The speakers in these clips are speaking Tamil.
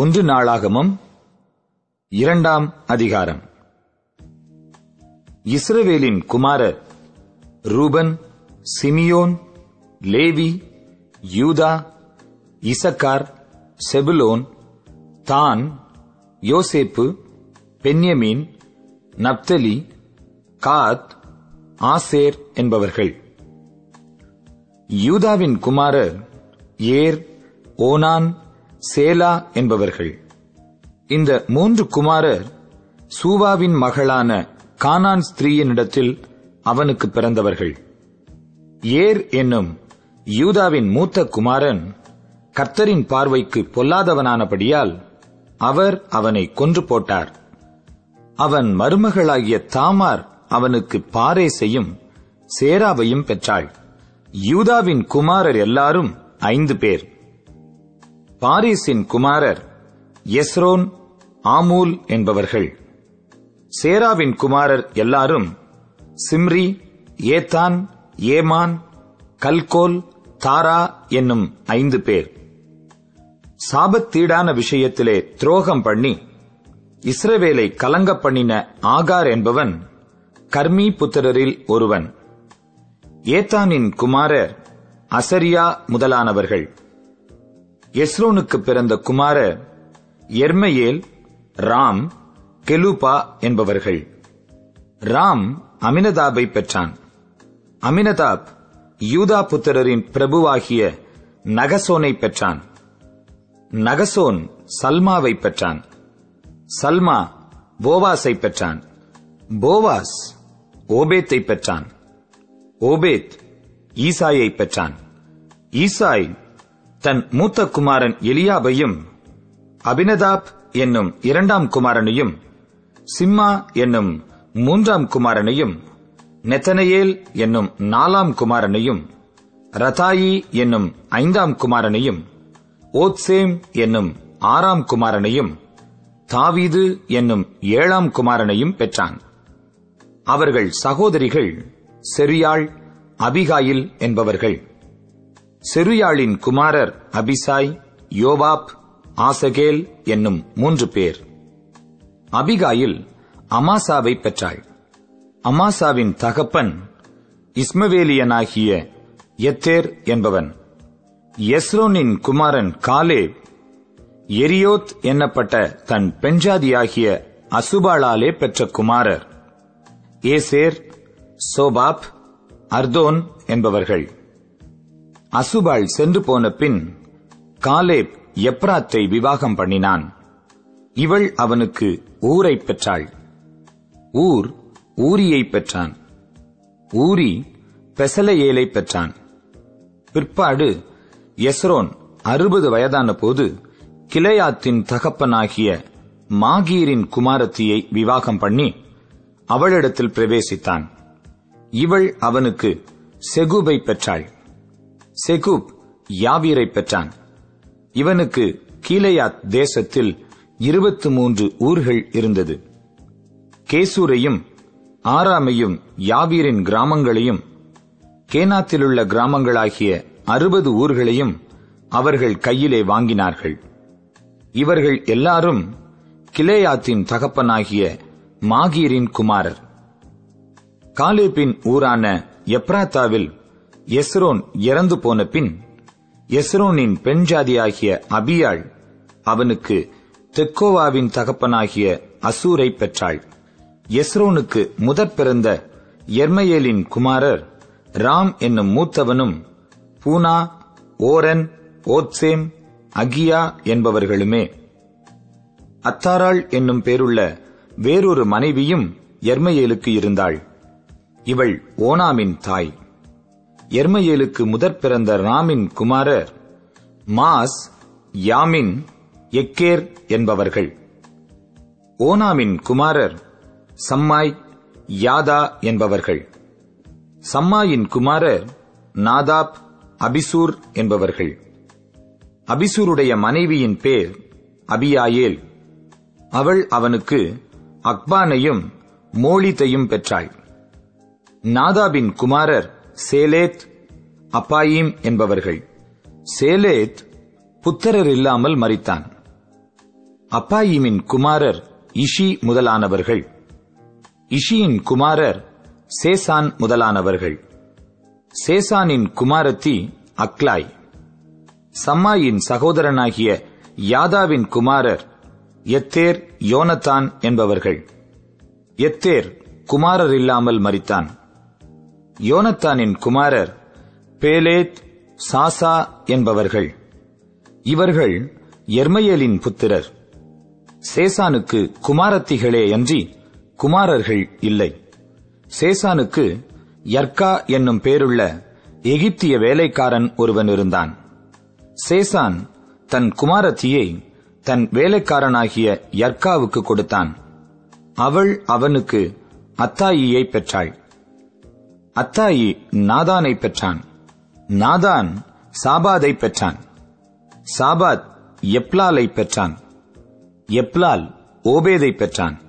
ஒன்று நாளாகமம் இரண்டாம் அதிகாரம். இஸ்ரவேலின் குமாரர் ரூபன் சிமியோன் லேவி யூதா இசக்கார் செபுலோன் தான் யோசேப்பு பென்யமீன் நப்தலி காத் ஆசேர் என்பவர்கள். யூதாவின் குமாரர் ஏர் ஓனான் சேலா என்பவர்கள். இந்த மூன்று குமாரர் சூவாவின் மகளான கானான் ஸ்திரீயினிடத்தில் அவனுக்கு பிறந்தவர்கள். ஏர் என்னும் யூதாவின் மூத்த குமாரன் கர்த்தரின் பார்வைக்கு பொல்லாதவனானபடியால் அவர் அவனை கொன்று போட்டார். அவன் மருமகளாகிய தாமார் அவனுக்கு பாரேசையும் சேராவையும் பெற்றாள். யூதாவின் குமாரர் எல்லாரும் ஐந்து பேர். பாரிஸின் குமாரர் எஸ்ரோன் ஆமூல் என்பவர்கள். சேராவின் குமாரர் எல்லாரும் சிம்ரி ஏத்தான் ஏமான் கல்கோல் தாரா என்னும் ஐந்து பேர். சாபத்தீடான விஷயத்திலே துரோகம் பண்ணி இஸ்ரவேலை கலங்க பண்ணின ஆகார் என்பவன் கர்மி புத்திரரில் ஒருவன். ஏத்தானின் குமாரர் அசரியா முதலானவர்கள். எஸ்ரோனுக்கு பிறந்த குமாரர் எர்மையேல் ராம் கெலுபா என்பவர்கள். ராம் அமினதாபை பெற்றான். அமினதாப் யூதா புத்திரரின் பிரபுவாகிய நகசோனை பெற்றான். நகசோன் சல்மாவை பெற்றான். சல்மா போவாஸை பெற்றான். போவாஸ் ஓபேத்தை பெற்றான். ஓபேத் ஈசாயை பெற்றான். ஈசாய் தன் மூத்த குமாரன் எலியாபையும் அபினதாப் என்னும் இரண்டாம் குமாரனையும் சிம்மா என்னும் மூன்றாம் குமாரனையும் நெத்தனையேல் என்னும் நாலாம் குமாரனையும் ரதாயி என்னும் ஐந்தாம் குமாரனையும் ஓத்சேம் என்னும் ஆறாம் குமாரனையும் தாவீது என்னும் ஏழாம் குமாரனையும் பெற்றான். அவர்கள் சகோதரிகள் செரியாள் அபிகாயில் என்பவர்கள். செருயாளின் குமாரர் அபிசாய் யோபாப் ஆசகேல் என்னும் மூன்று பேர். அபிகாயில் அமாசாவை பெற்றாள். அமாசாவின் தகப்பன் இஸ்மவேலியனாகிய எத்தேர் என்பவன். எஸ்ரோனின் குமாரன் காலேப் எரியோத் என்னப்பட்ட தன் பெண்ஜாதியாகிய அசுபாளாலே பெற்ற குமாரர். ஏசேர் சோபாப் அர்தோன் என்பவர்கள். அசுபாள் சென்று போன பின் காலேப் எப்ராத்தை விவாகம் பண்ணினான். இவள் அவனுக்கு ஊரை பெற்றாள். ஊர் ஊரியை பெற்றான். ஊரி பெசலையேலை பெற்றான். பிற்பாடு எஸ்ரோன் அறுபது வயதான போது கிளையாத்தின் தகப்பனாகிய மாகீரின் குமாரத்தியை விவாகம் பண்ணி அவளிடத்தில் பிரவேசித்தான். இவள் அவனுக்கு செகுபை பெற்றாள். செகூப் யாவீரை பெற்றான். இவனுக்கு கீழையாத் தேசத்தில் இருபத்து மூன்று ஊர்கள் இருந்தது. கேசூரையும் ஆறாமையும் யாவீரின் கிராமங்களையும் கேனாத்திலுள்ள கிராமங்களாகிய அறுபது ஊர்களையும் அவர்கள் கையிலே வாங்கினார்கள். இவர்கள் எல்லாரும் கிலேயாத்தின் தகப்பனாகிய மாகீரின் குமாரர். காலேப்பின் ஊரான எப்ராத்தாவில் எஸ்ரோன் இறந்து போன பின் எஸ்ரோனின் பெண் ஜாதியாகிய அபியாள் அவனுக்கு தெக்கோவாவின் தகப்பனாகிய அசூரை பெற்றாள். எஸ்ரோனுக்கு முதற் பிறந்த எர்மையேலின் குமாரர் ராம் என்னும் மூத்தவனும் பூனா ஓரன் ஓத்சேம் அகியா என்பவர்களுமே. அத்தாராள் என்னும் பேருள்ள வேறொரு மனைவியும் எர்மையேலுக்கு இருந்தாள். இவள் ஓனாமின் தாய். எர்மையேலுக்கு முதற் பிறந்த ராமின் குமாரர் மாஸ் யாமின் எக்கேர் என்பவர்கள். ஓனாமின் குமாரர் சம்மாய் யாதா என்பவர்கள். சம்மாயின் குமாரர் நாதாப் அபிசூர் என்பவர்கள். அபிசூருடைய மனைவியின் பேர் அபியாயேல். அவள் அவனுக்கு அக்பானையும் மோளித்தையும் பெற்றாள். நாதாபின் குமாரர் சேலேத் அப்பாயிம் என்பவர்கள். சேலேத் புத்திரர் இல்லாமல் மறித்தான் அப்பாயிமின் குமாரர் இஷி முதலானவர்கள். இஷியின் குமாரர் சேசான் முதலானவர்கள். சேசானின் குமாரத்தி அக்லாய். சம்மாயின் சகோதரனாகிய யாதாவின் குமாரர் எத்தேர் யோனத்தான் என்பவர்கள். எத்தேர் குமாரர் இல்லாமல் மறித்தான் யோனத்தானின் குமாரர் பேலேத் சாசா என்பவர்கள். இவர்கள் எர்மையலின் புத்திரர். சேசானுக்கு குமாரத்திகளே அன்றி குமாரர்கள் இல்லை. சேசானுக்கு யர்கா என்னும் பேருள்ள எகிப்திய வேலைக்காரன் ஒருவன் இருந்தான். சேசான் தன் குமாரத்தியை தன் வேலைக்காரனாகிய யர்காவுக்கு கொடுத்தான். அவள் அவனுக்கு அத்தாயியை பெற்றாள். அத்தாயி நாதானை பெற்றான். நாதான் சாபாதை பெற்றான். சாபாத் எப்லாலை பெற்றான். எப்லால் ஓபேதை பெற்றான்.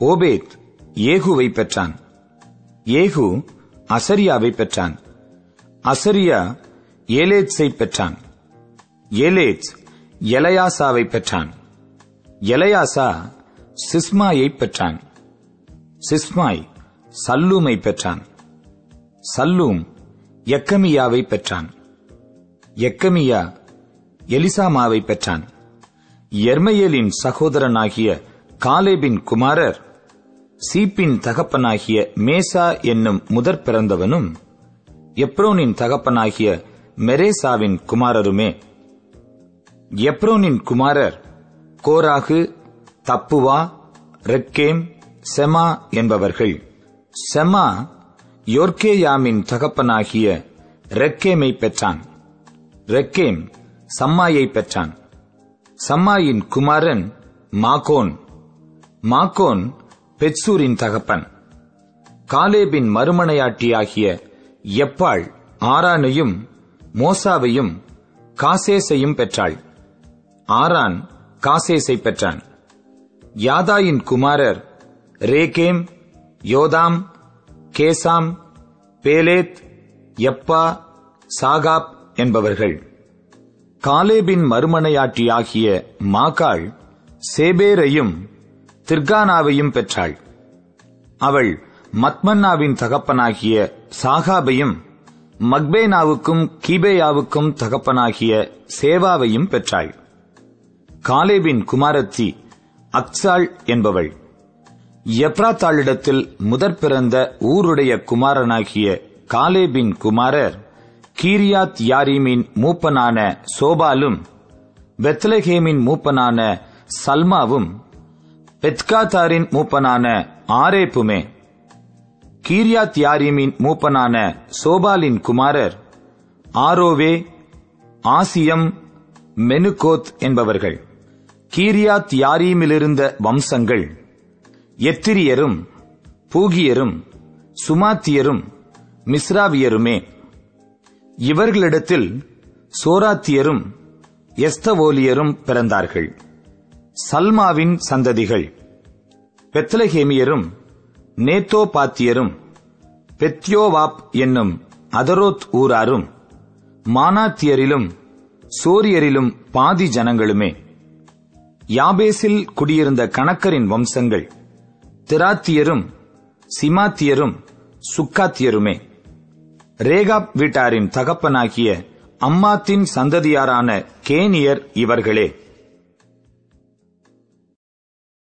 ஓபேத் ஏகுவை பெற்றான். ஏகு அசரியாவை பெற்றான். அசரியா ஏலேத்ஸை பெற்றான். ஏலேத் எலையாசாவை பெற்றான். எலையாசா சிஸ்மாயை பெற்றான். சிஸ்மாய் சல்லூமை பெற்றான். சல்லூம் எக்கமியாவை பெற்றான். எக்கமியா எலிசாமாவை பெற்றான். எர்மையலின் சகோதரனாகிய காலேபின் குமாரர் சீப்பின் தகப்பனாகிய மேசா என்னும் முதற் பிறந்தவனும் எப்ரோனின் தகப்பனாகிய மெரேசாவின் குமாரருமே. எப்ரோனின் குமாரர் கோராகு தப்புவா ரெக்கேம் செமா என்பவர்கள். செமா யோர்கேயாமின் தகப்பனாகிய ரெக்கேமை பெற்றான். ரெக்கேம் சம்மாயை பெற்றான். சம்மாயின் குமாரன் மாகோன். மாகோன் பெட்சூரின் தகப்பன். காலேபின் மறுமனையாட்டியாகிய எப்பாள் ஆரானையும் மோசாவையும் காசேசையும் பெற்றாள். ஆரான் காசேசை பெற்றான். யாதாயின் குமாரர் ரேகேம் யோதாம் கேசாம் பேலேத் எப்பா சாகாப் என்பவர்கள். காலேபின் மறுமனையாட்டியாகிய மாகாள் சேபேரையும் திர்கானாவையும் பெற்றாள். அவள் மத்மன்னாவின் தகப்பனாகிய சாகாபையும் மக்பேனாவுக்கும் கீபேயாவுக்கும் தகப்பனாகிய சேவாவையும் பெற்றாள். காலேபின் குமாரத்தி அக்சாள் என்பவள். எப்ராத்தாளிடத்தில் முதற் பிறந்த ஊருடைய குமாரனாகிய காலேபின் குமாரர் கீரியாத் யாரீமின் மூப்பனான சோபாலும் பெத்லஹேமின் மூப்பனான சல்மாவும் பெத்காத்தாரின் மூப்பனான ஆரேப்புமே. கீரியாத் யாரீமின் மூப்பனான சோபாலின் குமாரர் ஆரோவே ஆசியம் மெனுகோத் என்பவர்கள். கீரியாத் யாரீமிலிருந்த வம்சங்கள். எத்திரியரும் பூகியரும் சுமாத்தியரும் மிஸ்ராவியருமே. இவர்களிடத்தில் சோராத்தியரும் எஸ்தவோலியரும் பிறந்தார்கள். சல்மாவின் சந்ததிகள். பெத்லஹேமியரும் நேத்தோபாத்தியரும் பெத்யோவாப் என்னும் அதரோத் ஊராரும் மானாத்தியரிலும் சோரியரிலும் பாதி ஜனங்களுமே. யாபேசில் குடியிருந்த கணக்கரின் வம்சங்கள். திராத்தியரும் சிமாத்தியரும் சுக்காத்தியருமே. ரேகாப் வீட்டாரின் தகப்பனாகிய அம்மாத்தின் சந்ததியாரான கேனியர் இவர்களே.